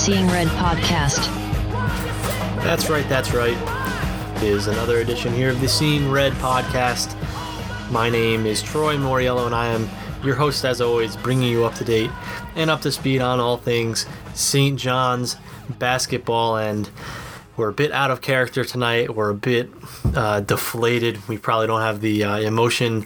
Seeing Red podcast. That's right, that's right. It is another edition here of the Seeing Red podcast. My name is Troy Moriello, and I am your host, as always, bringing you up to date and up to speed on all things St. John's basketball. And we're a bit out of character tonight. We're a bit uh, deflated. We probably don't have the uh, emotion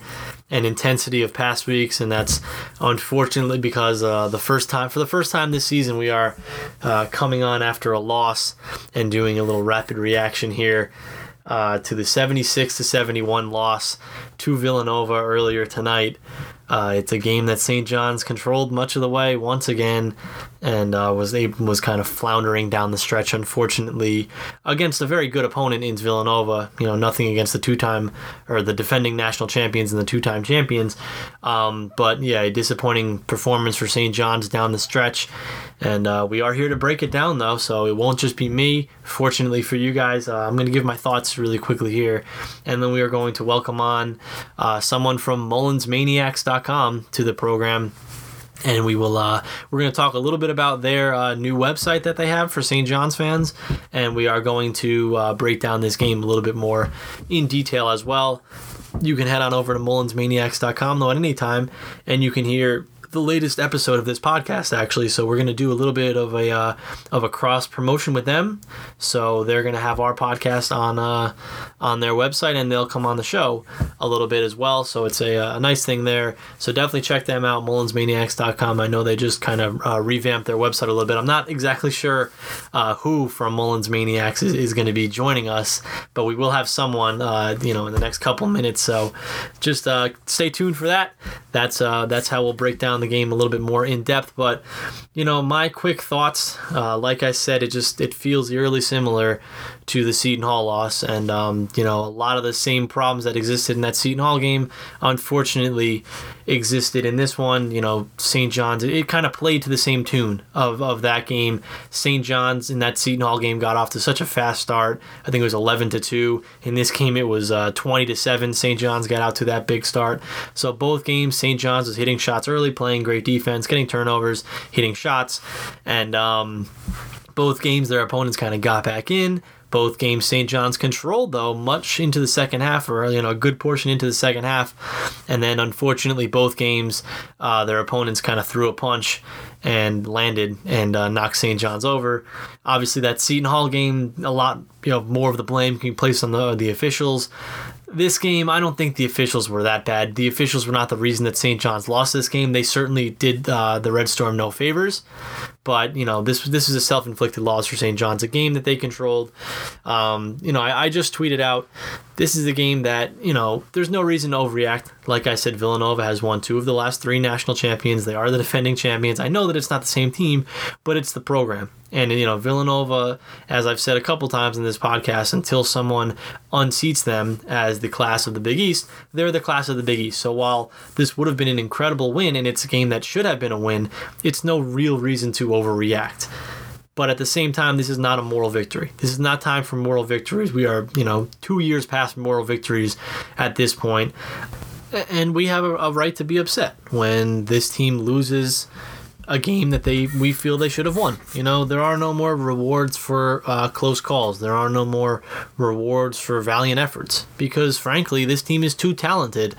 and intensity of past weeks, and that's unfortunately because uh, the first time, for the first time this season, we are uh, coming on after a loss and doing a little rapid reaction here uh, to the 76 to 71 loss to Villanova earlier tonight. Uh, it's a game that St. John's controlled much of the way once again, and uh, was able, was kind of floundering down the stretch. Unfortunately, against a very good opponent in Villanova. You know, nothing against the two-time or the defending national champions and the two-time champions, um, but yeah, a disappointing performance for St. John's down the stretch. And uh, we are here to break it down, though, so it won't just be me. Fortunately for you guys, uh, I'm going to give my thoughts really quickly here, and then we are going to welcome on uh, someone from MullinsManiacs.com to the program. And we will uh, we're going to talk a little bit about their uh, new website that they have for st john's fans. And we are going to uh, break down this game a little bit more in detail as well. You can head on over to mullinsmaniacs.com though at any time and you can hear the latest episode of this podcast actually. So we're going to do a little bit of a uh, of a cross promotion with them. So they're going to have our podcast on uh, on their website and they'll come on the show a little bit as well. So it's a, a nice thing there. So definitely check them out mullinsmaniacs.com i know they just kind of uh, revamped their website a little bit. I'm not exactly sure uh, who from mullins maniacs is, is going to be joining us but we will have someone uh, you know in the next couple minutes. So just uh, stay tuned for that. That's that's how we'll break down the game a little bit more in depth. But you know, my quick thoughts, uh, like I said, it just it feels eerily similar to the Seton Hall loss, and um, you know, a lot of the same problems that existed in that Seton Hall game, unfortunately, existed in this one. You know, St. John's it, kind of played to the same tune of of that game. St. John's in that Seton Hall game got off to such a fast start. I think it was 11 to two. In this game, it was uh, 20 to seven. St. John's got out to that big start. So both games, St. John's was hitting shots early, playing great defense, getting turnovers, hitting shots, and um, both games their opponents kind of got back in. Both games St. John's controlled though much into the second half, or you know a good portion into the second half, and then unfortunately both games uh, their opponents kind of threw a punch and landed and uh, knocked St. John's over. Obviously that Seton Hall game, a lot you know more of the blame can be placed on the the officials this game, I don't think the officials were that bad. The officials were not the reason that St. John's lost this game. They certainly did uh, the Red Storm no favors, but you know this this is a self-inflicted loss for St. John's, a game that they controlled. Um, you know, I, I just tweeted out this is a game that you know there's no reason to overreact. Like I said, Villanova has won two of the last three national champions. They are the defending champions. I know that it's not the same team, but it's the program. And you know, Villanova, as I've said a couple times in this podcast, until someone unseats them as the class of the Big East, they're the class of the Big East. So while this would have been an incredible win and it's a game that should have been a win, it's no real reason to overreact. But at the same time, this is not a moral victory. This is not time for moral victories. We are, you know, two years past moral victories at this point. And we have a, a right to be upset when this team loses a game that they we feel they should have won. You know, there are no more rewards for uh, close calls. There are no more rewards for valiant efforts because, frankly, this team is too talented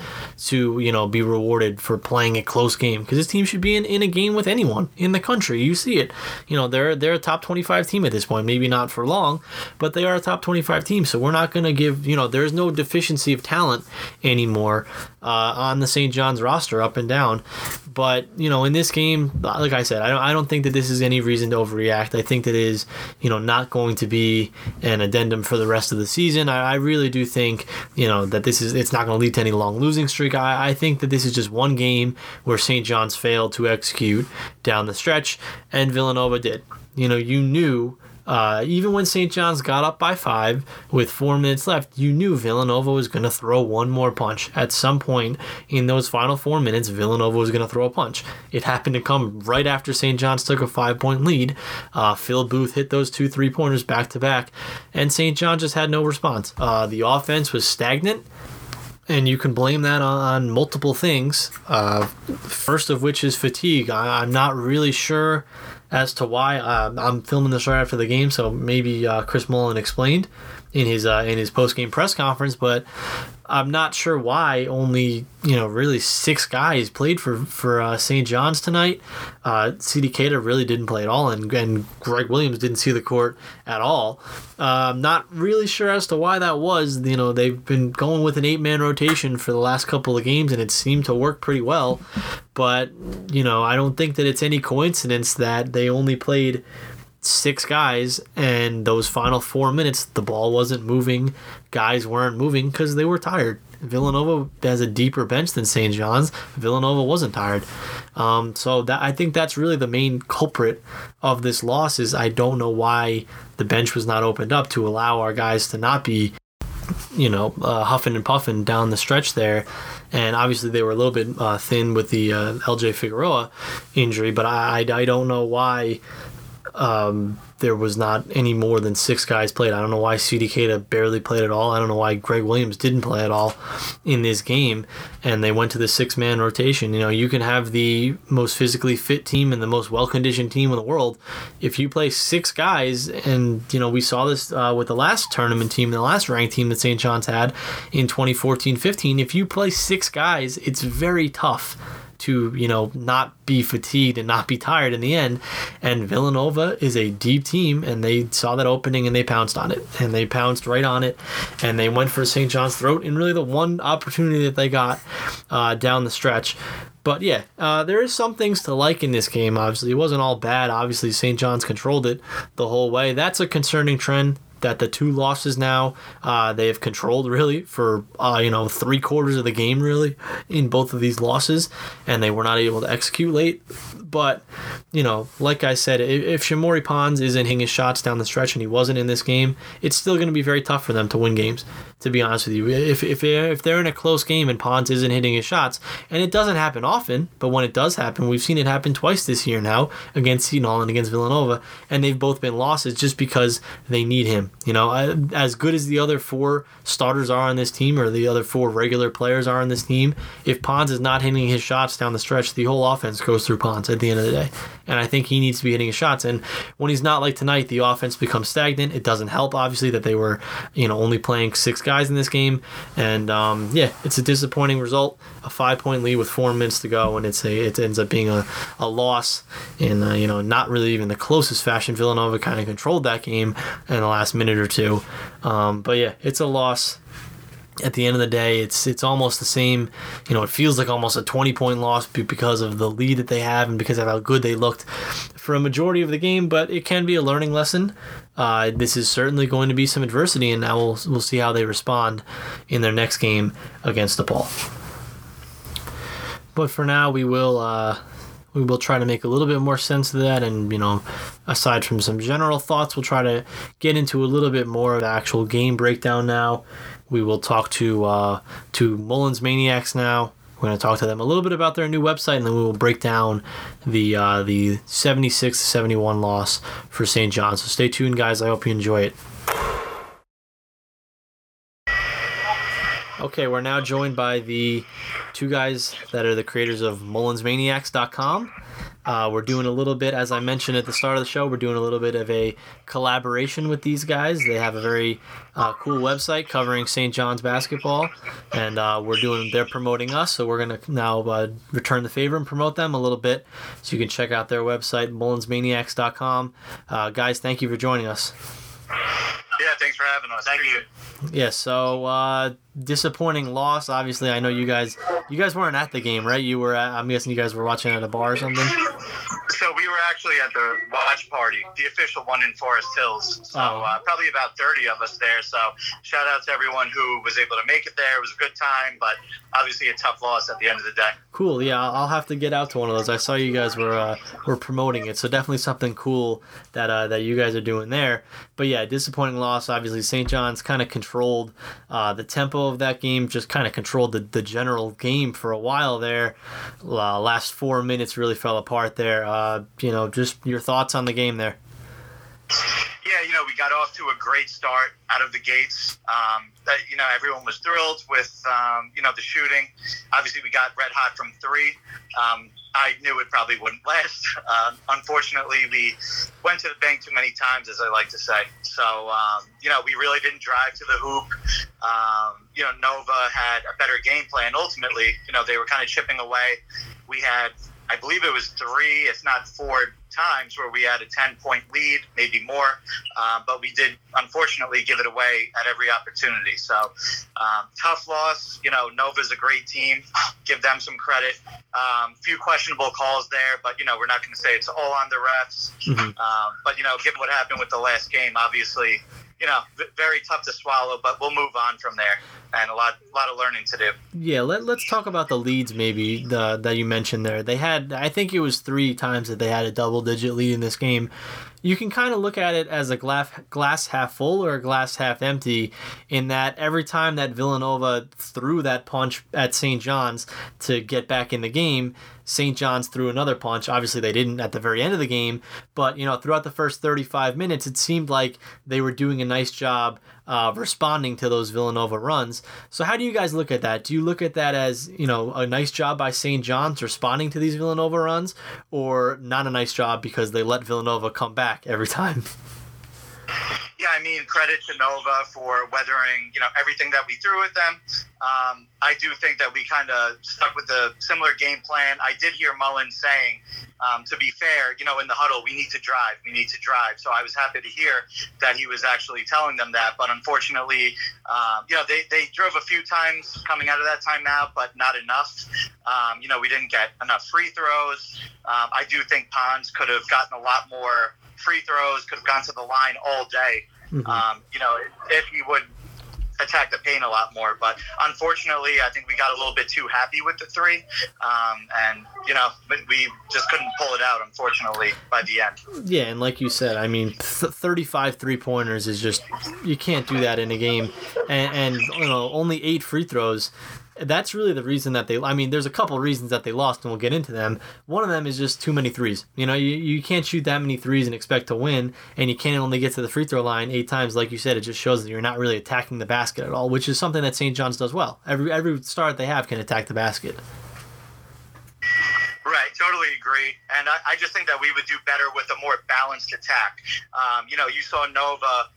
to you know be rewarded for playing a close game. Because this team should be in, in a game with anyone in the country. You see it. You know, they're they're a top twenty five team at this point. Maybe not for long, but they are a top twenty five team. So we're not going to give you know there's no deficiency of talent anymore uh, on the St. John's roster up and down. But you know, in this game like I said, I don't I don't think that this is any reason to overreact. I think that is you know not going to be an addendum for the rest of the season. I, I really do think you know that this is it's not going to lead to any long losing streak. I, I think that this is just one game where St. John's failed to execute down the stretch, and Villanova did. You know, you knew Uh, even when St. John's got up by five with four minutes left, you knew Villanova was going to throw one more punch. At some point in those final four minutes, Villanova was going to throw a punch. It happened to come right after St. John's took a five point lead. Uh, Phil Booth hit those two three pointers back to back, and St. John just had no response. Uh, the offense was stagnant and you can blame that on, multiple things. Uh, first of which is fatigue. I, I'm not really sure as to why. Uh, I'm filming this right after the game, so maybe uh, Chris Mullin explained in his uh, in his post game press conference, but I'm not sure why only you know really six guys played for for uh, St. John's tonight. Uh, Sedee really didn't play at all, and, and Greg Williams didn't see the court at all. I'm not really sure as to why that was. You know they've been going with an eight man rotation for the last couple of games, and it seemed to work pretty well. But you know I don't think that it's any coincidence that they only played six guys and those final four minutes the ball wasn't moving. Guys weren't moving because they were tired. Villanova has a deeper bench than st john's. Villanova wasn't tired. Um, so that i think that's really the main culprit of this loss is i don't know why the bench was not opened up to allow our guys to not be you know, uh, huffing and puffing down the stretch there. And obviously, they were a little bit uh, thin with the uh, LJ Figueroa injury, but I, I, I don't know why um, there was not any more than six guys played. I don't know why CDK barely played at all. I don't know why Greg Williams didn't play at all in this game. And they went to the six man rotation. You know, you can have the most physically fit team and the most well conditioned team in the world. If you play six guys, and, you know, we saw this uh, with the last tournament team, the last ranked team that St. John's had in 2014 15, if you play six guys, it's very tough to you know not be fatigued and not be tired in the end. And Villanova is a deep team, and they saw that opening and they pounced on it, and they pounced right on it, and they went for St. John's throat in really the one opportunity that they got uh, down the stretch. But yeah, uh, there is some things to like in this game. Obviously, it wasn't all bad. Obviously, St. John's controlled it the whole way. That's a concerning trend that the two losses now uh, they have controlled really for uh, you know three quarters of the game really in both of these losses, and they were not able to execute late. But you know, like I said, if, if Shamorie Ponds isn't hitting his shots down the stretch and he wasn't in this game, it's still going to be very tough for them to win games. To be honest with you, if if they're, if they're in a close game and Ponds isn't hitting his shots, and it doesn't happen often, but when it does happen, we've seen it happen twice this year now against Seton and against Villanova, and they've both been losses just because they need him. You know, I- as good as the other four starters are on this team, or the other four regular players are on this team, if Ponds is not hitting his shots down the stretch, the whole offense goes through Ponds at the end of the day. And I think he needs to be hitting his shots. And when he's not like tonight, the offense becomes stagnant. It doesn't help, obviously, that they were, you know, only playing six guys in this game. And um, yeah, it's a disappointing result. A five point lead with four minutes to go, and it's a it ends up being a, a loss in uh, you know not really even the closest fashion. Villanova kind of controlled that game in the last minute or two. Um, but yeah, it's a loss at the end of the day, it's it's almost the same. You know, it feels like almost a 20 point loss because of the lead that they have and because of how good they looked for a majority of the game. But it can be a learning lesson. Uh, this is certainly going to be some adversity, and now we'll we'll see how they respond in their next game against DePaul. But for now, we will. Uh, we will try to make a little bit more sense of that and you know aside from some general thoughts we'll try to get into a little bit more of the actual game breakdown now we will talk to uh, to Mullins Maniacs now. We're going to talk to them a little bit about their new website, and then we will break down the uh, the 76 71 loss for St. John. So stay tuned, guys. I hope you enjoy it. Okay, we're now joined by the two guys that are the creators of MullinsManiacs.com. Uh, we're doing a little bit, as I mentioned at the start of the show, we're doing a little bit of a collaboration with these guys. They have a very uh, cool website covering St. John's basketball, and uh, we're doing. They're promoting us, so we're gonna now uh, return the favor and promote them a little bit. So you can check out their website, MullinsManiacs.com. Uh, guys, thank you for joining us. Yeah, thanks for having us. Thank you. Yeah, so uh, disappointing loss. Obviously, I know you guys. You guys weren't at the game, right? You were. At, I'm guessing you guys were watching at a bar or something. So we were actually at the watch party, the official one in Forest Hills. So Oh. uh, probably about 30 of us there. So shout out to everyone who was able to make it there. It was a good time, but obviously a tough loss at the end of the day. Cool. Yeah, I'll I'll have to get out to one of those. I saw you guys were uh, were promoting it, so definitely something cool that uh, that you guys are doing there. But yeah, disappointing loss. Obviously, St. John's kind of controlled uh, the tempo of that game. Just kind of controlled the, the general game for a while there. Uh, last four minutes really fell apart there. Uh, you know, just your thoughts on the game there. Yeah, you know, we got off to a great start out of the gates. Um, that, you know, everyone was thrilled with, um, you know, the shooting. Obviously, we got red hot from three. Um, I knew it probably wouldn't last. Um, unfortunately, we went to the bank too many times, as I like to say. So, um, you know, we really didn't drive to the hoop. Um, you know, Nova had a better game plan. Ultimately, you know, they were kind of chipping away. We had, I believe it was three, if not four times where we had a 10 point lead, maybe more. Um, but we did, unfortunately, give it away at every opportunity. So, um, tough loss. You know, Nova's a great team. Give them some credit. Um, few questionable calls there, but, you know, we're not going to say it's all on the refs. Mhm. Um, but, you know, given what happened with the last game, obviously, you know, very tough to swallow, but we'll move on from there. And a lot, lot of learning to do. Yeah, let, let's talk about the leads maybe the, that you mentioned there. They had, I think it was three times that they had a double digit lead in this game. You can kind of look at it as a glass, glass half full or a glass half empty, in that every time that Villanova threw that punch at St. John's to get back in the game, St. John's threw another punch. Obviously, they didn't at the very end of the game, but you know, throughout the first 35 minutes, it seemed like they were doing a nice job uh, responding to those Villanova runs. So, how do you guys look at that? Do you look at that as you know a nice job by St. John's responding to these Villanova runs, or not a nice job because they let Villanova come back every time? Yeah, I mean, credit to Nova for weathering, you know, everything that we threw at them. Um, I do think that we kind of stuck with the similar game plan. I did hear Mullin saying, um, to be fair, you know, in the huddle, we need to drive, we need to drive. So I was happy to hear that he was actually telling them that. But unfortunately, um, you know, they, they drove a few times coming out of that timeout, but not enough. Um, you know, we didn't get enough free throws. Um, I do think Ponds could have gotten a lot more free throws, could have gone to the line all day. Mhm. Um, you know, if he would attack the paint a lot more. But unfortunately, I think we got a little bit too happy with the three, um, and you know, we just couldn't pull it out. Unfortunately, by the end. Yeah, and like you said, I mean, th- 35 three pointers is just you can't do that in a game, and, and you know only eight free throws. That's really the reason that they. I mean, there's a couple reasons that they lost, and we'll get into them. One of them is just too many threes. You know, you, you can't shoot that many threes and expect to win, and you can't only get to the free throw line eight times. Like you said, it just shows that you're not really attacking the basket at all, which is something that St. John's does well. Every every star that they have can attack the basket. Right, totally agree. And I, I just think that we would do better with a more balanced attack. Um, you know, you saw Nova,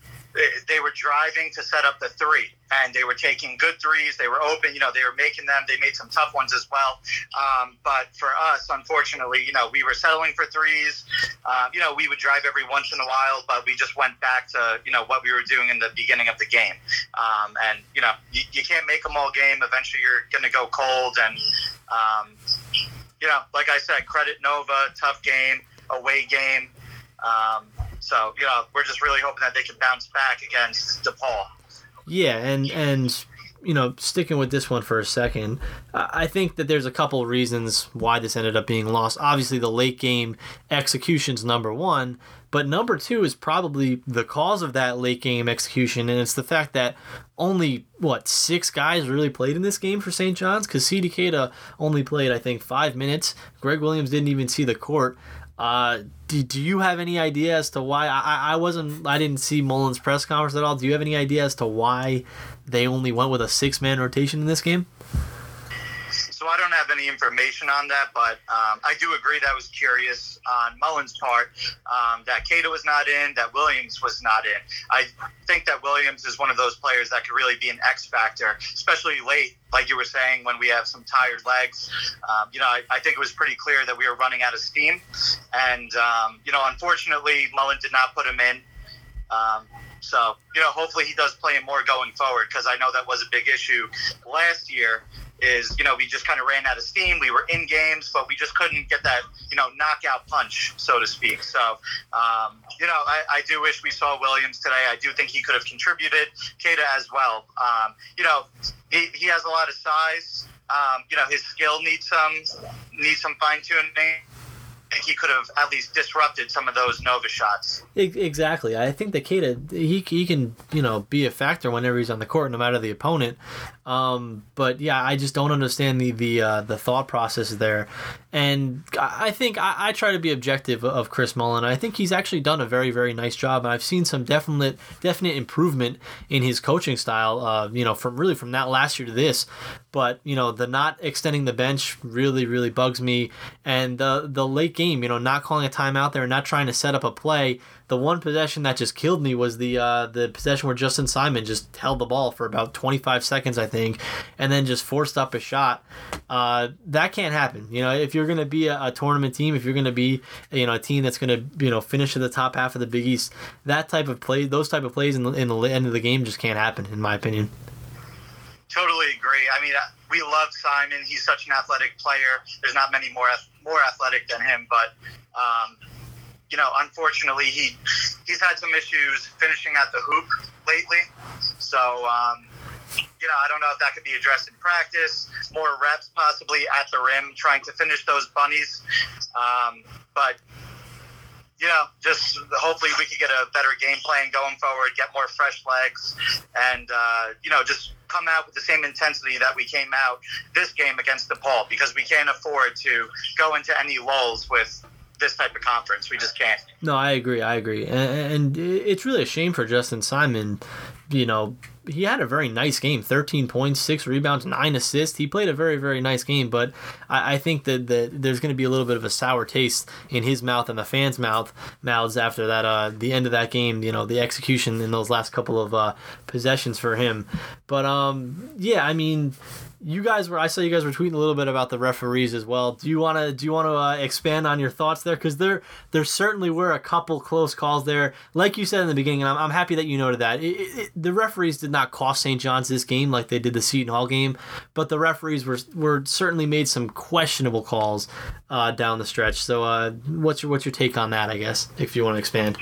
they, were driving to set up the three, and they were taking good threes. They were open, you know, they were making them. They made some tough ones as well. Um, but for us, unfortunately, you know, we were settling for threes. Uh, you know, we would drive every once in a while, but we just went back to, you know, what we were doing in the beginning of the game. Um, and, you know, you, you can't make them all game. Eventually, you're going to go cold. And, um, you know, like I said, credit Nova, tough game, away game. Um, so, you know, we're just really hoping that they can bounce back against DePaul. Yeah, and and you know, sticking with this one for a second, I think that there's a couple of reasons why this ended up being lost. Obviously, the late game execution's number one, but number two is probably the cause of that late game execution, and it's the fact that only what six guys really played in this game for St. John's because Sedee Keita only played I think five minutes. Greg Williams didn't even see the court. Uh, do, do you have any idea as to why? I, I- wasn't, I didn't see Mullins' press conference at all. Do you have any idea as to why they only went with a six man rotation in this game? So I don't have any information on that, but um, I do agree that was curious on Mullin's part um, that Keita was not in, that Williams was not in. I think that Williams is one of those players that could really be an X factor, especially late, like you were saying, when we have some tired legs. Um, you know, I, I think it was pretty clear that we were running out of steam, and um, you know, unfortunately, Mullin did not put him in. Um, so, you know, hopefully he does play him more going forward because I know that was a big issue last year. Is you know we just kind of ran out of steam. We were in games, but we just couldn't get that you know knockout punch, so to speak. So um, you know I, I do wish we saw Williams today. I do think he could have contributed. Keita as well. Um, you know he, he has a lot of size. Um, you know his skill needs some needs some fine tuning. I think he could have at least disrupted some of those Nova shots. Exactly. I think that Keita he he can you know be a factor whenever he's on the court, no matter the opponent. Um, but yeah, I just don't understand the the uh, the thought process there, and I think I, I try to be objective of Chris Mullin. I think he's actually done a very very nice job. And I've seen some definite definite improvement in his coaching style. Uh, you know, from really from that last year to this, but you know the not extending the bench really really bugs me, and the the late game, you know, not calling a timeout there, not trying to set up a play the one possession that just killed me was the uh, the possession where Justin Simon just held the ball for about 25 seconds, I think, and then just forced up a shot. Uh, that can't happen. You know, if you're going to be a, a tournament team, if you're going to be you know a team that's going to you know finish in the top half of the Big East, that type of play, those type of plays in the, in the end of the game just can't happen, in my opinion. Totally agree. I mean, uh, we love Simon. He's such an athletic player. There's not many more more athletic than him, but um, you know, unfortunately, he he's had some issues finishing at the hoop lately. So, um, you know, I don't know if that could be addressed in practice. More reps, possibly at the rim, trying to finish those bunnies. Um, but you know, just hopefully we could get a better game plan going forward, get more fresh legs, and uh, you know, just come out with the same intensity that we came out this game against DePaul because we can't afford to go into any lulls with this type of conference. We just can't. No, I agree. I agree, and, it's really a shame for Justin Simon. You know, he had a very nice game 13 points, six rebounds, nine assists. He played a very, very nice game, but I, I think that, that there's going to be a little bit of a sour taste in his mouth and the fans' mouth mouths after that. Uh, the end of that game, you know, the execution in those last couple of uh, possessions for him. But um, yeah, I mean, you guys were I saw you guys were tweeting a little bit about the referees as well. Do you want to do you want to uh, expand on your thoughts there cuz there there certainly were a couple close calls there. Like you said in the beginning and I'm, I'm happy that you noted that. It, it, the referees did not cost St. John's this game like they did the Seton Hall game, but the referees were were certainly made some questionable calls uh, down the stretch. So uh, what's your what's your take on that, I guess, if you want to expand?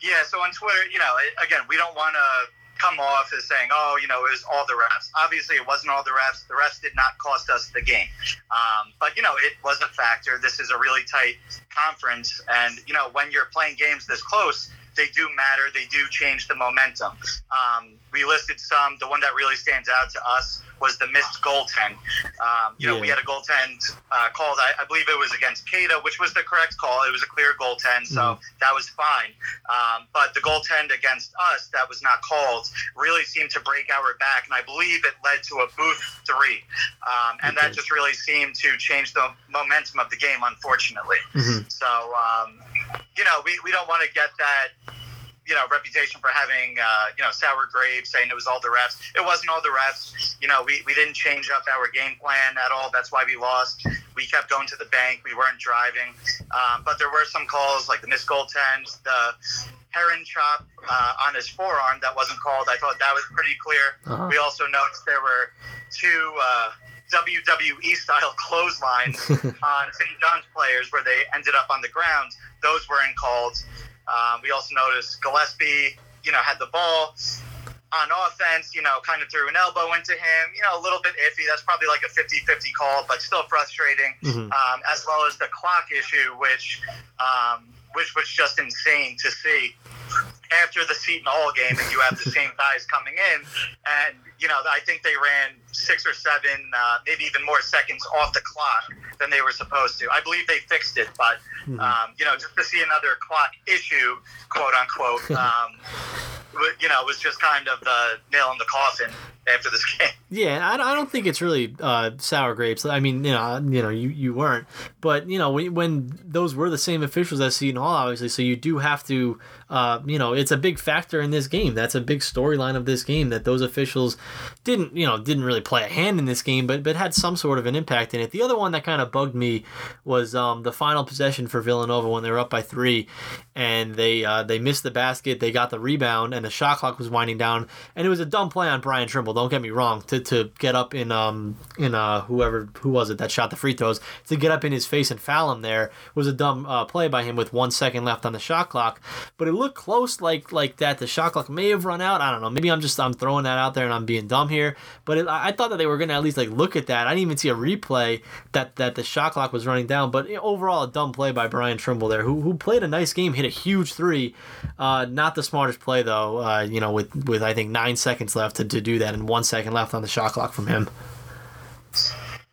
Yeah, so on Twitter, you know, again, we don't want to come off as saying, oh, you know, it was all the refs. Obviously, it wasn't all the refs. The refs did not cost us the game. Um, but, you know, it was a factor. This is a really tight conference. And, you know, when you're playing games this close, they do matter. They do change the momentum. Um, we listed some. The one that really stands out to us was the missed goaltend. Um, you know, we had a goaltend uh, called. I, I believe it was against Keita, which was the correct call. It was a clear goaltend, so that was fine. Um, but the goaltend against us that was not called really seemed to break our back, and I believe it led to a Booth three, um, and that just really seemed to change the momentum of the game, unfortunately. Mhm. So, um, you know, we, we don't want to get that, you know, reputation for having, uh, you know, sour grapes, saying it was all the refs. It wasn't all the refs. You know, we, we didn't change up our game plan at all. That's why we lost. We kept going to the bank. We weren't driving. Um, but there were some calls like the missed goaltend, the Heron chop uh, on his forearm that wasn't called. I thought that was pretty clear. Uh-huh. We also noticed there were two uh, WWE style clotheslines on St. John's players where they ended up on the ground. Those weren't called. Um, we also noticed Gillespie, you know, had the ball on offense, you know, kind of threw an elbow into him, you know, a little bit iffy. That's probably like a 50 50 call, but still frustrating, Mhm. um, as well as the clock issue, which, um, which was just insane to see after the Seton Hall game, and you have the same guys coming in, and you know, I think they ran six or seven, uh, maybe even more seconds off the clock than they were supposed to. I believe they fixed it, but um, you know, just to see another clock issue, quote unquote, um, you know, it was just kind of the nail in the coffin after this game. Yeah, I, I don't think it's really uh, sour grapes. I mean, you know, you know, you, you weren't, but you know, when, when those were the same officials as Seton Hall, obviously, so you do have to, uh, you know, it's a big factor in this game. That's a big storyline of this game that those officials didn't, you know, didn't really play a hand in this game, but but had some sort of an impact in it. The other one that kind of bugged me was um, the final possession for Villanova when they were up by three, and they uh, they missed the basket. They got the rebound, and the shot clock was winding down, and it was a dumb play on Bryan Trimble. Don't get me wrong. To, to get up in um in uh whoever who was it that shot the free throws to get up in his face and foul him there was a dumb uh, play by him with one second left on the shot clock. But it looked close, like like that. The shot clock may have run out. I don't know. Maybe I'm just I'm throwing that out there and I'm being dumb here. But it, I thought that they were gonna at least like look at that. I didn't even see a replay that that the shot clock was running down. But overall, a dumb play by Bryan Trimble there, who who played a nice game, hit a huge three. Uh, not the smartest play though. Uh, you know, with with I think nine seconds left to, to do that and one second left on the shot clock from him.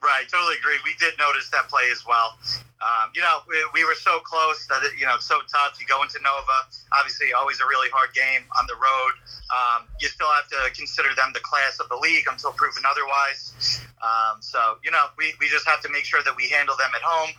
Right, totally agree. We did notice that play as well. Um, you know, we, we were so close that it, you know so tough. You go into Nova, obviously, always a really hard game on the road. Um, you still have to consider them the class of the league until proven otherwise. Um, so you know, we, we just have to make sure that we handle them at home,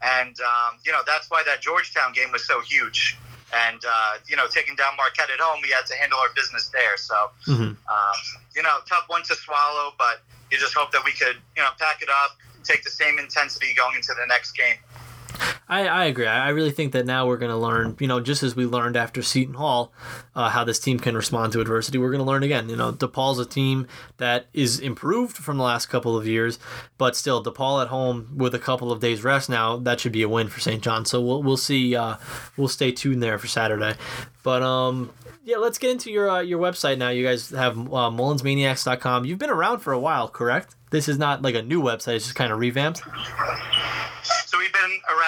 and um, you know that's why that Georgetown game was so huge. And uh, you know, taking down Marquette at home, we had to handle our business there. So Mhm. um, you know, tough one to swallow, but you just hope that we could, you know, pack it up, take the same intensity going into the next game. I, I agree. I really think that now we're going to learn, you know, just as we learned after Seton Hall, uh, how this team can respond to adversity. We're going to learn again. You know, DePaul's a team that is improved from the last couple of years, but still, DePaul at home with a couple of days rest now, that should be a win for St. John. So we'll we'll see. Uh, we'll stay tuned there for Saturday. But um, yeah, let's get into your uh, your website now. You guys have uh, MullinsManiacs.com. You've been around for a while, correct? This is not like a new website; it's just kind of revamped.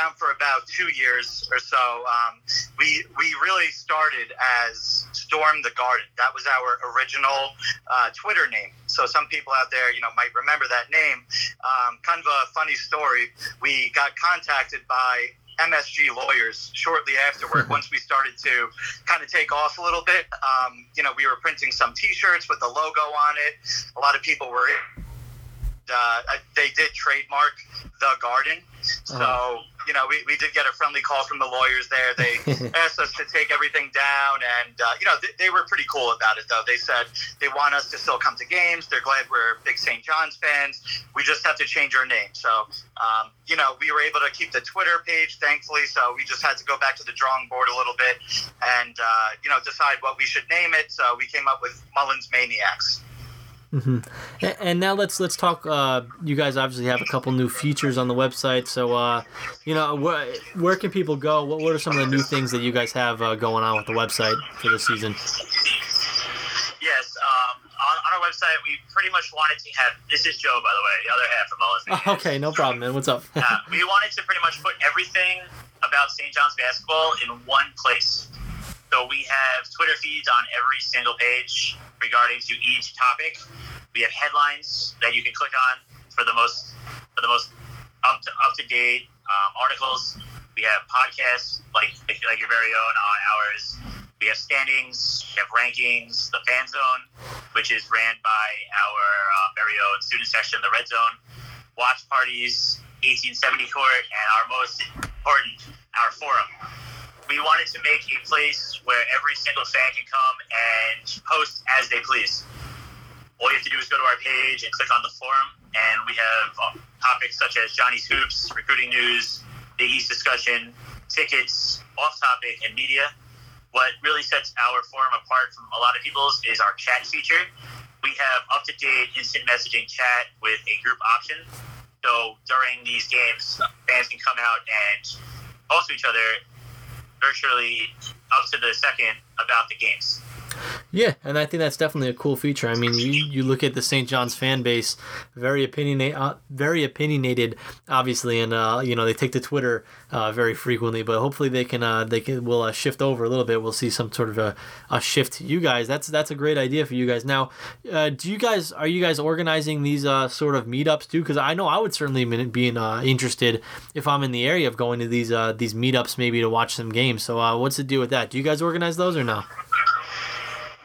So we've been around for about two years or so. Um, we we really started as Storm the Garden. That was our original uh, Twitter name. So some people out there, you know, might remember that name. Um, kind of a funny story. We got contacted by MSG lawyers shortly afterward. once we started to kind of take off a little bit, um, you know, we were printing some T-shirts with the logo on it. A lot of people were. Uh, they did trademark the garden, so Uh-huh. You know we, we did get a friendly call from the lawyers there. They asked us to take everything down, and uh, you know they, they were pretty cool about it. Though they said they want us to still come to games. They're glad we're big St. John's fans. We just have to change our name. So um, you know we were able to keep the Twitter page, thankfully. So we just had to go back to the drawing board a little bit and uh, you know decide what we should name it. So we came up with Mullins Maniacs. Hmm And, and now let's let's talk. Uh, you guys obviously have a couple new features on the website, so uh, you know where where can people go? What what are some of the new things that you guys have uh, going on with the website for this season? Yes, um, on, on our website, we pretty much wanted to have. This is Joe, by the way, the other half of Mullins. Oh, okay, no problem, man. What's up? Uh, we wanted to pretty much put everything about St. John's basketball in one place. So we have Twitter feeds on every single page regarding to each topic. We have headlines that you can click on for the most for the most up to up to date um, articles. We have podcasts like like your very own on ours. We have standings. We have rankings. The fan zone, which is ran by our uh, very own student section, the Red Zone. Watch parties, 1870 court, and our most important, our forum we wanted to make a place where every single fan can come and post as they please. All you have to do is go to our page and click on the forum, and we have uh, topics such as Johnny's Hoops, recruiting news, Big East discussion, tickets, off topic, and media. What really sets our forum apart from a lot of people's is our chat feature. We have up to date instant messaging chat with a group option. So during these games, fans can come out and talk to each other virtually up to the second about the games. Yeah, and I think that's definitely a cool feature. I mean, you, you look at the St. John's fan base, very opinionated, uh, very opinionated, obviously, and uh, you know they take to Twitter uh, very frequently. But hopefully they can uh, they can will uh, shift over a little bit. We'll see some sort of a, a shift you guys. That's that's a great idea for you guys. Now, uh, do you guys are you guys organizing these sort of meetups too? Because I know I would certainly be interested if I'm in the area of going to these these meetups maybe to watch some games. So what's the deal with that? Do you guys organize those or no?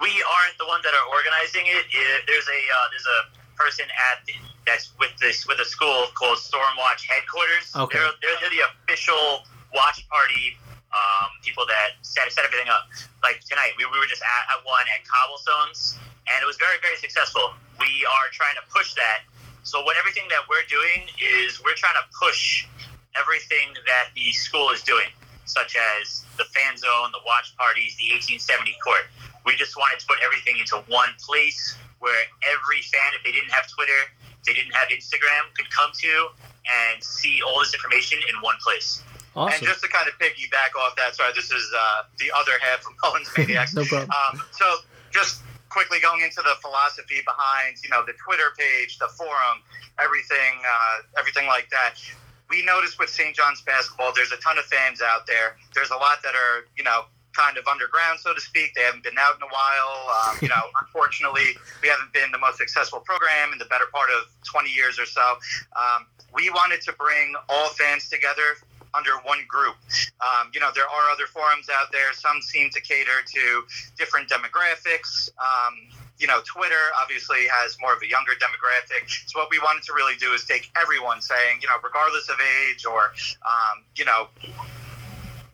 We aren't the ones that are organizing it. It- there's a uh, there's a person at the, that's with this with a school called Stormwatch headquarters. Okay. They're, they're, they're the official watch party um, people that set, set everything up. Like tonight, we, we were just at, at one at Cobblestones, and it was very very successful. We are trying to push that. So what everything that we're doing is we're trying to push everything that the school is doing, such as the fan zone, the watch parties, the 1870 court. We just wanted to put everything into one place where every fan, if they didn't have Twitter, if they didn't have Instagram, could come to and see all this information in one place. Awesome. And just to kind of piggyback off that, sorry, this is uh, the other half of Mullins Maniacs. No problem. Um, so just quickly going into the philosophy behind, you know, the Twitter page, the forum, everything, uh, everything like that. We noticed with St. John's basketball, there's a ton of fans out there. There's a lot that are, you know, kind of underground, so to speak. They haven't been out in a while. Um, you know, unfortunately, we haven't been the most successful program in the better part of 20 years or so. Um, we wanted to bring all fans together under one group. Um, you know, there are other forums out there. Some seem to cater to different demographics. Um, you know, Twitter obviously has more of a younger demographic. So what we wanted to really do is take everyone saying, you know, regardless of age or, um, you know,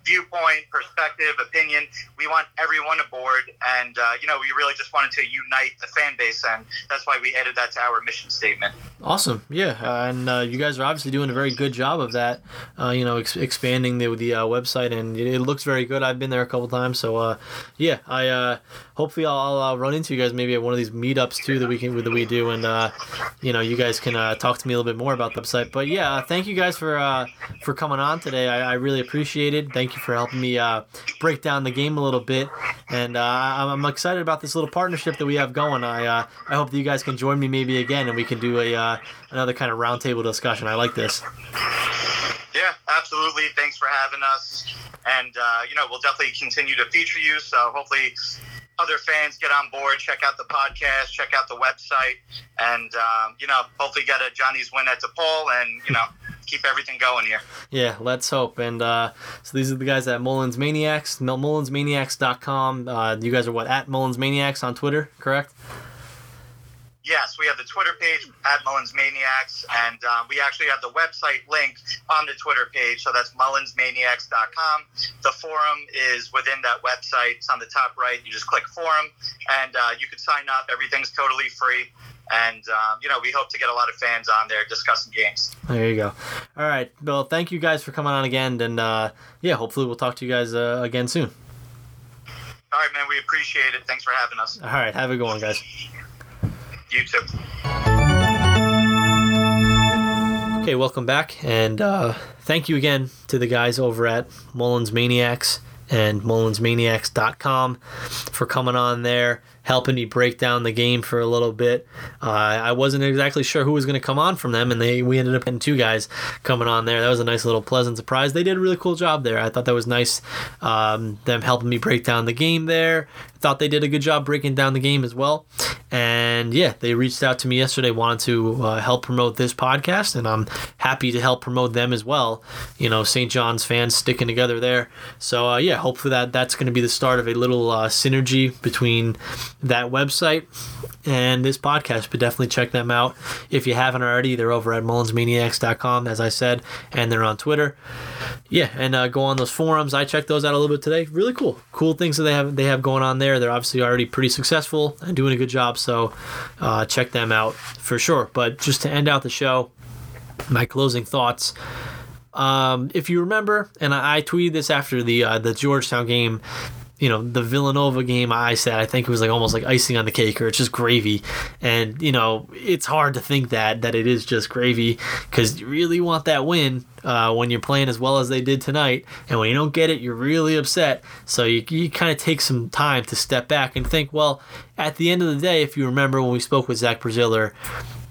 viewpoint, perspective, opinion. We want everyone aboard, and uh, you know, we really just wanted to unite the fan base, and that's why we added that to our mission statement. Awesome, yeah, uh, and uh, you guys are obviously doing a very good job of that. Uh, you know, ex- expanding the the uh, website, and it, looks very good. I've been there a couple times, so uh, yeah, I uh, hopefully I'll, run into you guys maybe at one of these meetups too that we can that we do, and uh, you know, you guys can uh, talk to me a little bit more about the website. But yeah, uh, thank you guys for uh, for coming on today. I, I really appreciate it. Thank you for helping me uh, break down the game a little bit, and uh, I'm, excited about this little partnership that we have going. I I hope that you guys can join me maybe again, and we can do a another kind of roundtable discussion. I like this. Yeah, absolutely. Thanks for having us, and uh, you know, we'll definitely continue to feature you. So hopefully. Other fans get on board, check out the podcast, check out the website, and um, you know, hopefully get a Johnny's win at DePaul, and you know, keep everything going here. Yeah, let's hope. And uh, so these are the guys at Mullins Maniacs, MullinsManiacs.com. Uh, you guys are what at Mullins Maniacs on Twitter, correct? Yes, we have the Twitter page at Mullins Maniacs, and um, we actually have the website link on the Twitter page. So that's mullinsmaniacs.com. The forum is within that website. It's on the top right. You just click forum, and uh, you can sign up. Everything's totally free. And, um, you know, we hope to get a lot of fans on there discussing games. There you go. All right, Bill. Thank you guys for coming on again, and uh, yeah, hopefully we'll talk to you guys uh, again soon. All right, man, we appreciate it. Thanks for having us. All right, have a good one, guys. You too. Okay, welcome back, and uh, thank you again to the guys over at Mullins Maniacs and MullinsManiacs.com for coming on there, helping me break down the game for a little bit. Uh, I wasn't exactly sure who was going to come on from them, and they we ended up getting two guys coming on there. That was a nice little pleasant surprise. They did a really cool job there. I thought that was nice, um, them helping me break down the game there. Thought they did a good job breaking down the game as well. And yeah, they reached out to me yesterday, wanted to uh, help promote this podcast, and I'm happy to help promote them as well. You know, St. John's fans sticking together there. So uh, yeah, hopefully that that's going to be the start of a little uh, synergy between that website and this podcast. But definitely check them out if you haven't already. They're over at mullinsmaniacs.com, as I said, and they're on Twitter. Yeah, and uh, go on those forums. I checked those out a little bit today. Really cool, cool things that they have they have going on there. They're obviously already pretty successful and doing a good job. So uh, check them out for sure. But just to end out the show, my closing thoughts. Um, if you remember, and I, I tweeted this after the uh, the Georgetown game, you know, the Villanova game, I said I think it was like almost like icing on the cake, or it's just gravy. And you know, it's hard to think that that it is just gravy because you really want that win uh, when you're playing as well as they did tonight, and when you don't get it, you're really upset. So you you kind of take some time to step back and think, well, at the end of the day, if you remember when we spoke with Zach Braziller,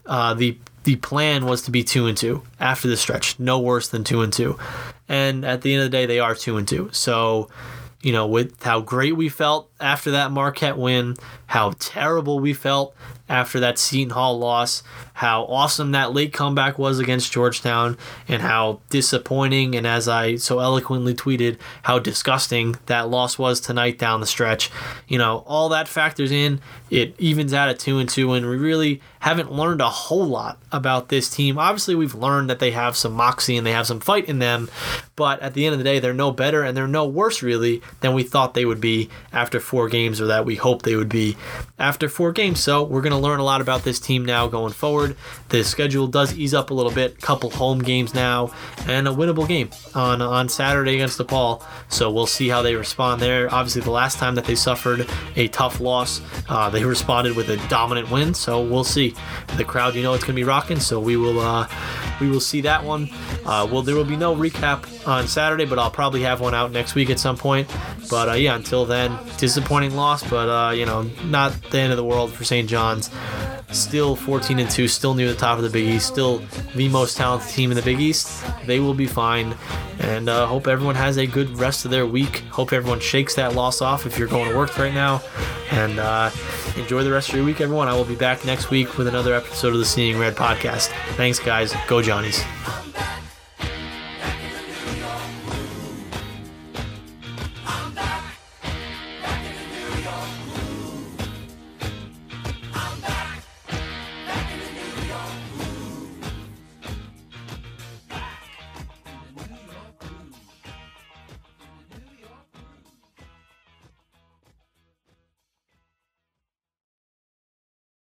uh, the the plan was to be two and two after the stretch, no worse than two and two. And at the end of the day, they are two and two. So, you know, with how great we felt after that Marquette win, how terrible we felt after that Seton Hall loss, how awesome that late comeback was against Georgetown, and how disappointing and as I so eloquently tweeted, how disgusting that loss was tonight down the stretch. You know, all that factors in. It evens out at two and two, and we really haven't learned a whole lot about this team. Obviously, we've learned that they have some moxie and they have some fight in them, but at the end of the day, they're no better and they're no worse really than we thought they would be after four games or that we hoped they would be after four games. So we're going to learn a lot about this team now going forward. The schedule does ease up a little bit, couple home games now, and a winnable game on on Saturday against DePaul. So we'll see how they respond there. Obviously, the last time that they suffered a tough loss, uh, they responded with a dominant win. So we'll see. The crowd, you know, it's going to be rocking. So we will uh, we will see that one. Uh, well, there will be no recap on Saturday, but I'll probably have one out next week at some point. But uh, yeah, until then, disappointing loss, but uh, you know, not the end of the world for St. John's. Still 14 and 2, still near the top of the Big East, still the most talented team in the Big East. They will be fine, and uh, hope everyone has a good rest of their week. Hope everyone shakes that loss off if you're going to work right now, and uh, enjoy the rest of your week, everyone. I will be back next week with another episode of the Seeing Red podcast. Thanks, guys. Go Johnnies.